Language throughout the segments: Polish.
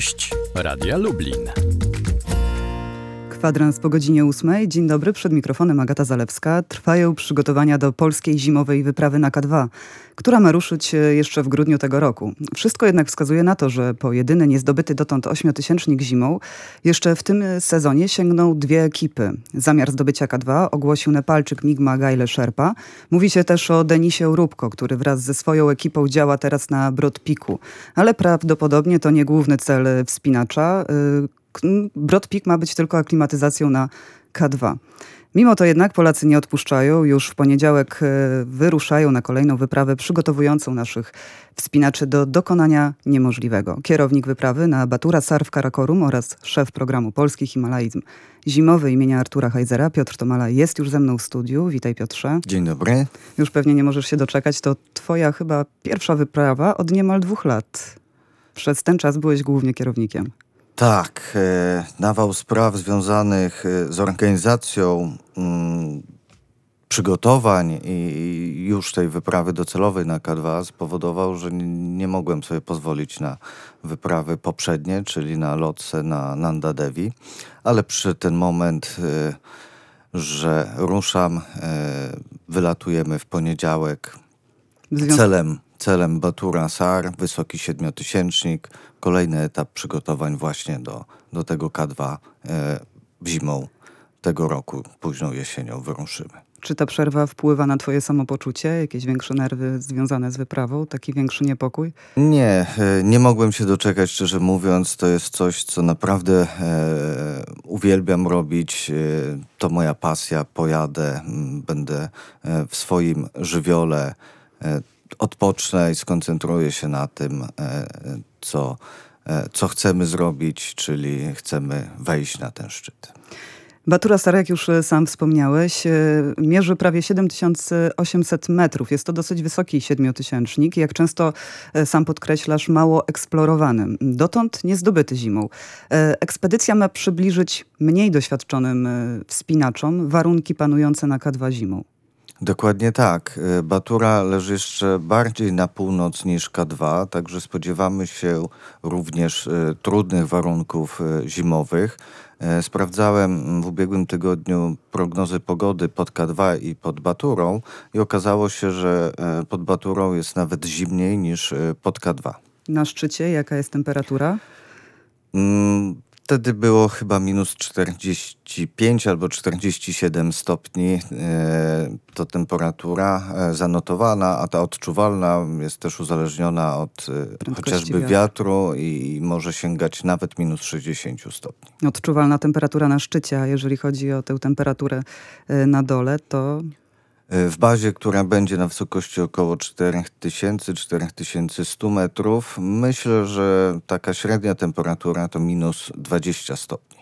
Gość Radia Lublin. Kwadrans po godzinie ósmej. Dzień dobry, przed mikrofonem Agata Zalewska. Trwają przygotowania do polskiej zimowej wyprawy na K2, która ma ruszyć e, jeszcze w grudniu tego roku. Wszystko jednak wskazuje na to, że po jedyny niezdobyty dotąd ośmiotysięcznik zimą, jeszcze w tym sezonie sięgną dwie ekipy. Zamiar zdobycia K2 ogłosił Nepalczyk Migma Gajle Sherpa. Mówi się też o Denisie Urubko, który wraz ze swoją ekipą działa teraz na Broad Peaku. Ale prawdopodobnie to nie główny cel wspinacza. Broad Peak ma być tylko aklimatyzacją na K2. Mimo to jednak Polacy nie odpuszczają. Już w poniedziałek e, wyruszają na kolejną wyprawę przygotowującą naszych wspinaczy do dokonania niemożliwego. Kierownik wyprawy na Batura Sarw Karakorum oraz szef programu Polski Himalaizm Zimowy imienia Artura Heizera, Piotr Tomala jest już ze mną w studiu. Witaj Piotrze. Dzień dobry. Już pewnie nie możesz się doczekać. To twoja chyba pierwsza wyprawa od niemal dwóch lat. Przez ten czas byłeś głównie kierownikiem. Tak, e, nawał spraw związanych e, z organizacją mm, przygotowań i już tej wyprawy docelowej na K2 spowodował, że nie mogłem sobie pozwolić na wyprawy poprzednie, czyli na lotce na Nanda Devi, ale przy ten moment, e, że ruszam, wylatujemy w poniedziałek celem Celem Batura Sar, wysoki siedmiotysięcznik, kolejny etap przygotowań właśnie do, do tego K2 e, zimą tego roku, późną jesienią wyruszymy. Czy ta przerwa wpływa na twoje samopoczucie? Jakieś większe nerwy związane z wyprawą? Taki większy niepokój? Nie, e, nie mogłem się doczekać, szczerze mówiąc. To jest coś, co naprawdę e, uwielbiam robić. E, to moja pasja. Pojadę, będę e, w swoim żywiole. E, odpocznę i skoncentruję się na tym, e, co, e, co chcemy zrobić, czyli chcemy wejść na ten szczyt. Batura Stara, jak już e, sam wspomniałeś, mierzy prawie 7800 metrów. Jest to dosyć wysoki siedmiotysięcznik, jak często sam podkreślasz, mało eksplorowany. Dotąd niezdobyty zimą. Ekspedycja ma przybliżyć mniej doświadczonym wspinaczom warunki panujące na K2 zimą. Dokładnie tak. E, Batura leży jeszcze bardziej na północ niż K2, także spodziewamy się również e, trudnych warunków e, zimowych. Sprawdzałem w ubiegłym tygodniu prognozy pogody pod K2 i pod Baturą i okazało się, że pod Baturą jest nawet zimniej niż pod K2. Na szczycie jaka jest temperatura? Wtedy było chyba minus 45 albo 47 stopni. E, to temperatura e, zanotowana, a ta odczuwalna jest też uzależniona od e, chociażby wiatru. wiatru i może sięgać nawet minus 60 stopni. Odczuwalna temperatura na szczycie, a jeżeli chodzi o tę temperaturę na dole, to w bazie, która będzie na wysokości około 4000-4100 metrów, myślę, że taka średnia temperatura to minus 20 stopni.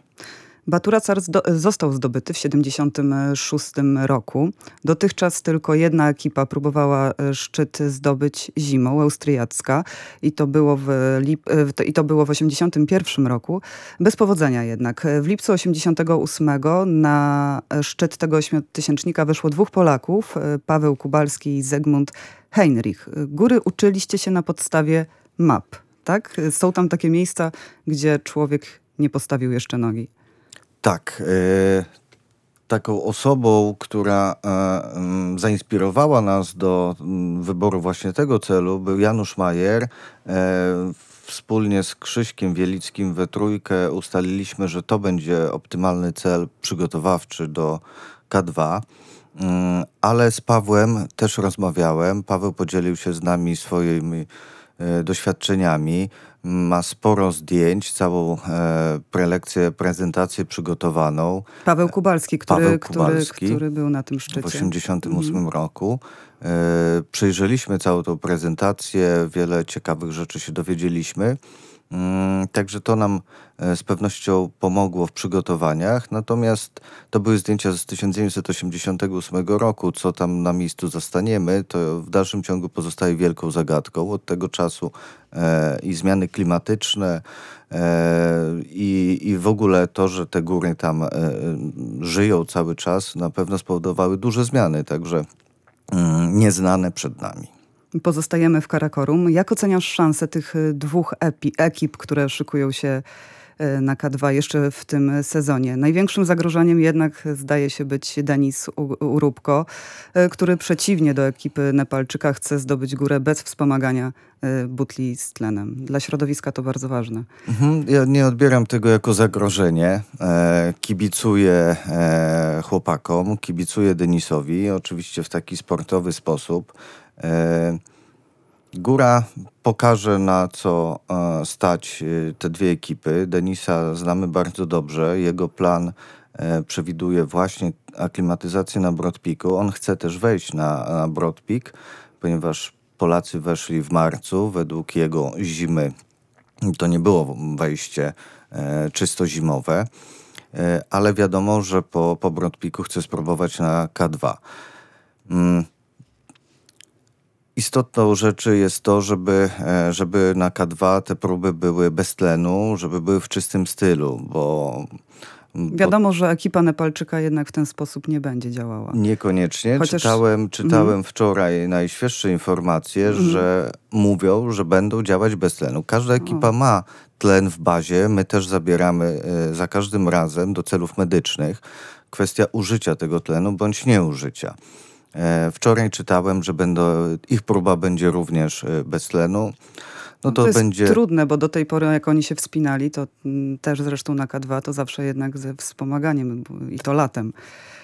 Baturacar został zdobyty w 1976 roku. Dotychczas tylko jedna ekipa próbowała e, szczyt zdobyć zimą, austriacka i to było w, lip, e, i to było w 1981 roku. Bez powodzenia jednak. W lipcu 1988 na szczyt tego ośmiotysięcznika weszło dwóch Polaków, e, Paweł Kubalski i Zegmund Heinrich. Góry uczyliście się na podstawie map, tak? Są tam takie miejsca, gdzie człowiek nie postawił jeszcze nogi. Tak. E, taką osobą, która e, mm, zainspirowała nas do mm, wyboru właśnie tego celu, był Janusz Majer. E, wspólnie z Krzyśkiem Wielickim we trójkę ustaliliśmy, że to będzie optymalny cel przygotowawczy do K2. Mm, ale z Pawłem też rozmawiałem. Paweł podzielił się z nami swoimi doświadczeniami ma sporo zdjęć, całą e, prelekcję, prezentację przygotowaną. Paweł Kubalski, który, Paweł Kubalski, który, który był na tym szczycie. W 1988 mm. roku. E, przejrzeliśmy całą tą prezentację, wiele ciekawych rzeczy się dowiedzieliśmy. Mm, także to nam e, z pewnością pomogło w przygotowaniach. Natomiast to były zdjęcia z 1988 roku. Co tam na miejscu zostaniemy, to w dalszym ciągu pozostaje wielką zagadką. Od tego czasu e, i zmiany klimatyczne, e, i, i w ogóle to, że te góry tam e, żyją cały czas, na pewno spowodowały duże zmiany. Także mm, nieznane przed nami. Pozostajemy w Karakorum. Jak oceniasz szanse tych dwóch epi, ekip, które szykują się E, na K2 jeszcze w tym sezonie. Największym zagrożeniem jednak zdaje się być Denis Urubko, e, który przeciwnie do ekipy Nepalczyka chce zdobyć górę bez wspomagania e, butli z tlenem. Dla środowiska to bardzo ważne. Mhm. Ja nie odbieram tego jako zagrożenie. kibicuję chłopakom, kibicuję Denisowi, oczywiście w taki sportowy sposób. Góra pokaże, na co e, stać e, te dwie ekipy. Denisa znamy bardzo dobrze. Jego plan e, przewiduje właśnie aklimatyzację na Broadpeaku. On chce też wejść na, na Broadpeak, ponieważ Polacy weszli w marcu. Według jego zimy to nie było wejście czysto zimowe, ale wiadomo, że po, po Broadpeaku chce spróbować na K2. Istotną rzeczy jest to, żeby, e, żeby na K2 te próby były bez tlenu, żeby były w czystym stylu, bo Wiadomo, że ekipa Nepalczyka jednak w ten sposób nie będzie działała. Niekoniecznie. Chociaż... Czytałem, czytałem mm. wczoraj najświeższe informacje, mm. że mówią, że będą działać bez tlenu. Każda ekipa o. ma tlen w bazie. My też zabieramy e, za każdym razem do celów medycznych. Kwestia użycia tego tlenu bądź nieużycia. E, wczoraj czytałem, że będą, ich próba będzie również e, bez tlenu. No to, to jest będzie... trudne, bo do tej pory jak oni się wspinali, to mm, też zresztą na K2 to zawsze jednak ze wspomaganiem i to latem.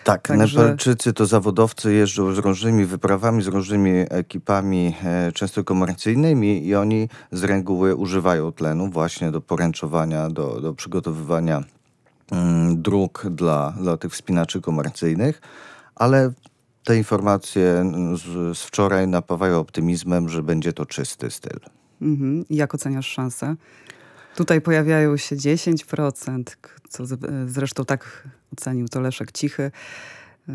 Tak, Także... Nepalczycy to zawodowcy jeżdżą z różnymi wyprawami, z różnymi ekipami, e, często komercyjnymi i oni z reguły używają tlenu właśnie do poręczowania, do, do przygotowywania mm, dróg dla, dla tych wspinaczy komercyjnych, ale te informacje z, z wczoraj napawają optymizmem, że będzie to czysty styl. Mhm. Jak oceniasz szanse? Tutaj pojawiają się 10%, co zresztą tak ocenił to Leszek Cichy, y,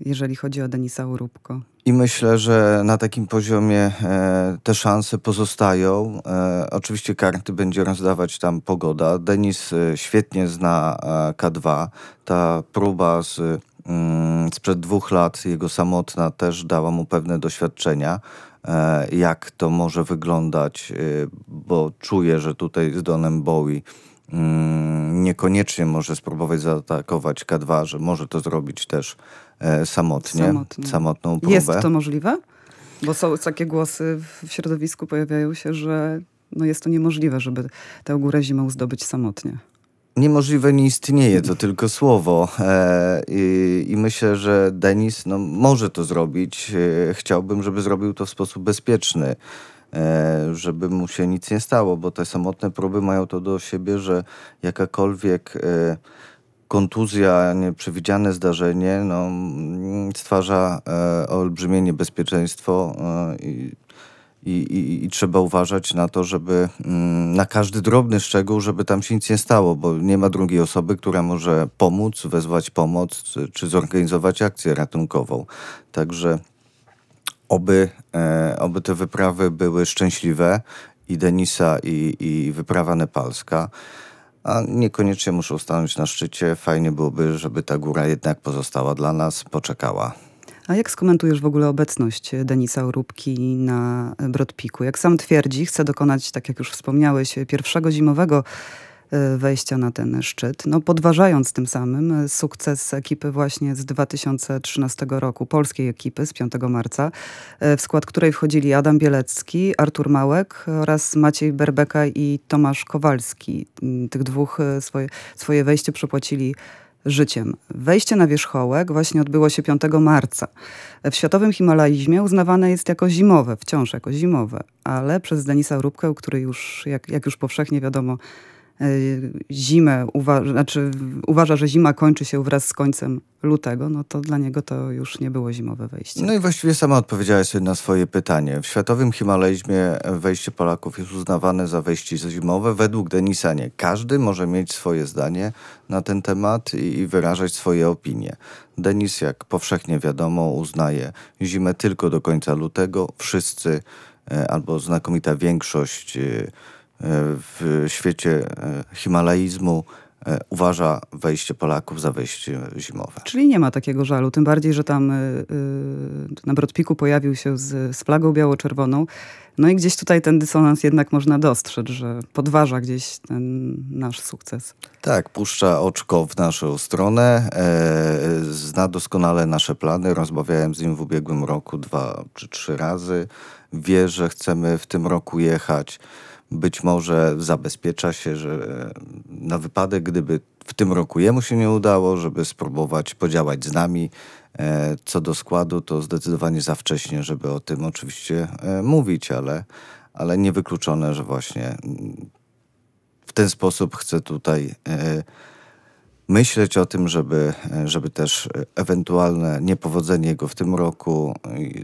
jeżeli chodzi o Denisa Urubko. I myślę, że na takim poziomie e, te szanse pozostają. E, oczywiście karty będzie rozdawać tam pogoda. Denis e, świetnie zna K2. Ta próba z sprzed dwóch lat jego samotna też dała mu pewne doświadczenia, e, jak to może wyglądać, e, bo czuję, że tutaj z Donem Bowie mm, niekoniecznie może spróbować zaatakować K2, że może to zrobić też e, samotnie, Samotnie. samotną próbę. Jest to możliwe? Bo są takie głosy w środowisku, pojawiają się, że no jest to niemożliwe, żeby tę górę zimą zdobyć samotnie. Niemożliwe nie istnieje, to tylko słowo. E, i, i, myślę, że Denis no, może to zrobić. E, chciałbym, żeby zrobił to w sposób bezpieczny, e, żeby mu się nic nie stało, bo te samotne próby mają to do siebie, że jakakolwiek e, kontuzja, nieprzewidziane zdarzenie no, stwarza e, olbrzymie niebezpieczeństwo e, i, i, i, trzeba uważać na to, żeby mm, na każdy drobny szczegół, żeby tam się nic nie stało, bo nie ma drugiej osoby, która może pomóc, wezwać pomoc czy, czy zorganizować akcję ratunkową. Także oby, e, oby te wyprawy były szczęśliwe i Denisa i, i wyprawa nepalska a niekoniecznie muszą stanąć na szczycie. Fajnie byłoby, żeby ta góra jednak pozostała dla nas, poczekała. A jak skomentujesz w ogóle obecność Denisa Urubki na Brodpiku? Jak sam twierdzi, chce dokonać, tak jak już wspomniałeś, pierwszego zimowego e, wejścia na ten szczyt, no podważając tym samym sukces ekipy właśnie z 2013 roku, polskiej ekipy z 5 marca, e, w skład której wchodzili Adam Bielecki, Artur Małek oraz Maciej Berbeka i Tomasz Kowalski. Tych dwóch e, swoje, swoje wejście przepłacili życiem. Wejście na wierzchołek właśnie odbyło się 5 marca. W światowym himalaizmie uznawane jest jako zimowe, wciąż jako zimowe, ale przez Denisa Róbkę, który już, jak, jak już powszechnie wiadomo, zimę, uważa, znaczy uważa, że zima kończy się wraz z końcem lutego, no to dla niego to już nie było zimowe wejście. No i właściwie sama odpowiedziałaś sobie na swoje pytanie. W światowym himalajzmie wejście Polaków jest uznawane za wejście zimowe. Według Denisa nie. Każdy może mieć swoje zdanie na ten temat i wyrażać swoje opinie. Denis, jak powszechnie wiadomo, uznaje zimę tylko do końca lutego. Wszyscy, e, albo znakomita większość e, w świecie e, himalaizmu e, uważa wejście Polaków za wejście zimowe. Czyli nie ma takiego żalu, tym bardziej, że tam y, y, na Brodpiku pojawił się z, z flagą biało-czerwoną. No i gdzieś tutaj ten dysonans jednak można dostrzec, że podważa gdzieś ten nasz sukces. Tak, puszcza oczko w naszą stronę, e, zna doskonale nasze plany. Rozmawiałem z nim w ubiegłym roku dwa czy trzy razy. Wie, że chcemy w tym roku jechać. Być może zabezpiecza się, że na wypadek, gdyby w tym roku jemu się nie udało, żeby spróbować podziałać z nami. E, co do składu, to zdecydowanie za wcześnie, żeby o tym oczywiście e, mówić, ale, ale niewykluczone, że właśnie w ten sposób chcę tutaj e, myśleć o tym, żeby, żeby też ewentualne niepowodzenie jego w tym roku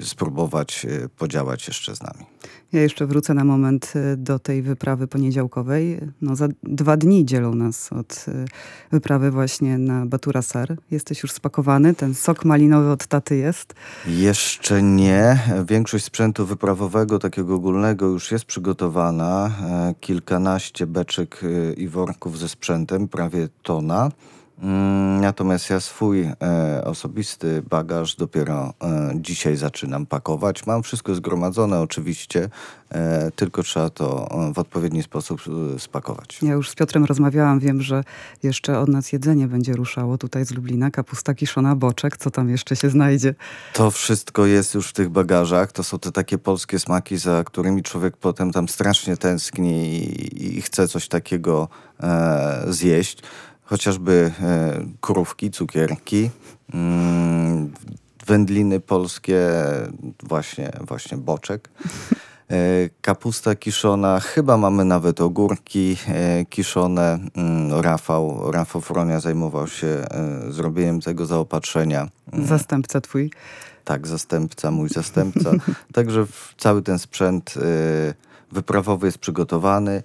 spróbować podziałać jeszcze z nami. Ja jeszcze wrócę na moment y, do tej wyprawy poniedziałkowej. No, za dwa dni dzielą nas od y, wyprawy właśnie na Baturasar. Jesteś już spakowany? Ten sok malinowy od taty jest? Jeszcze nie. Większość sprzętu wyprawowego, takiego ogólnego już jest przygotowana. E, kilkanaście beczek i worków ze sprzętem, prawie tona. Mm, natomiast ja swój e, osobisty bagaż dopiero e, dzisiaj zaczynam pakować. Mam wszystko zgromadzone oczywiście, e, tylko trzeba to w odpowiedni sposób e, spakować. Ja już z Piotrem rozmawiałam, wiem, że jeszcze od nas jedzenie będzie ruszało tutaj z Lublina. Kapusta kiszona, boczek, co tam jeszcze się znajdzie? To wszystko jest już w tych bagażach. To są te takie polskie smaki, za którymi człowiek potem tam strasznie tęskni i, i chce coś takiego e, zjeść chociażby e, krówki, cukierki, mm, wędliny polskie, właśnie, właśnie boczek. E, kapusta kiszona, chyba mamy nawet ogórki e, kiszone. Mm, Rafał, Rafał Fronia zajmował się zrobieniem tego zaopatrzenia. Mm. Zastępca twój? Tak, zastępca, mój zastępca. Także cały ten sprzęt wyprawowy jest przygotowany.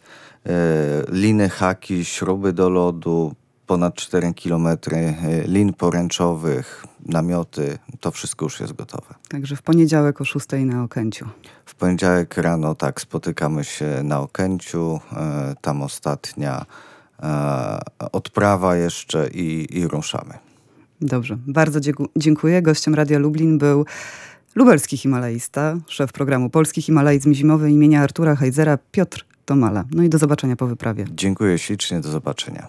Liny, haki, śruby do lodu, ponad 4 km e, lin poręczowych, namioty, to wszystko już jest gotowe. Także w poniedziałek o 6 na Okęciu. W poniedziałek rano tak, spotykamy się na Okęciu, e, tam ostatnia e, odprawa jeszcze i, i ruszamy. Dobrze, bardzo dziękuję. Gościem Radia Lublin był lubelski himalaista, szef programu Polski Himalaizm Zimowy imienia Artura Heizera, Piotr Tomala. No i do zobaczenia po wyprawie. Dziękuję ślicznie, do zobaczenia.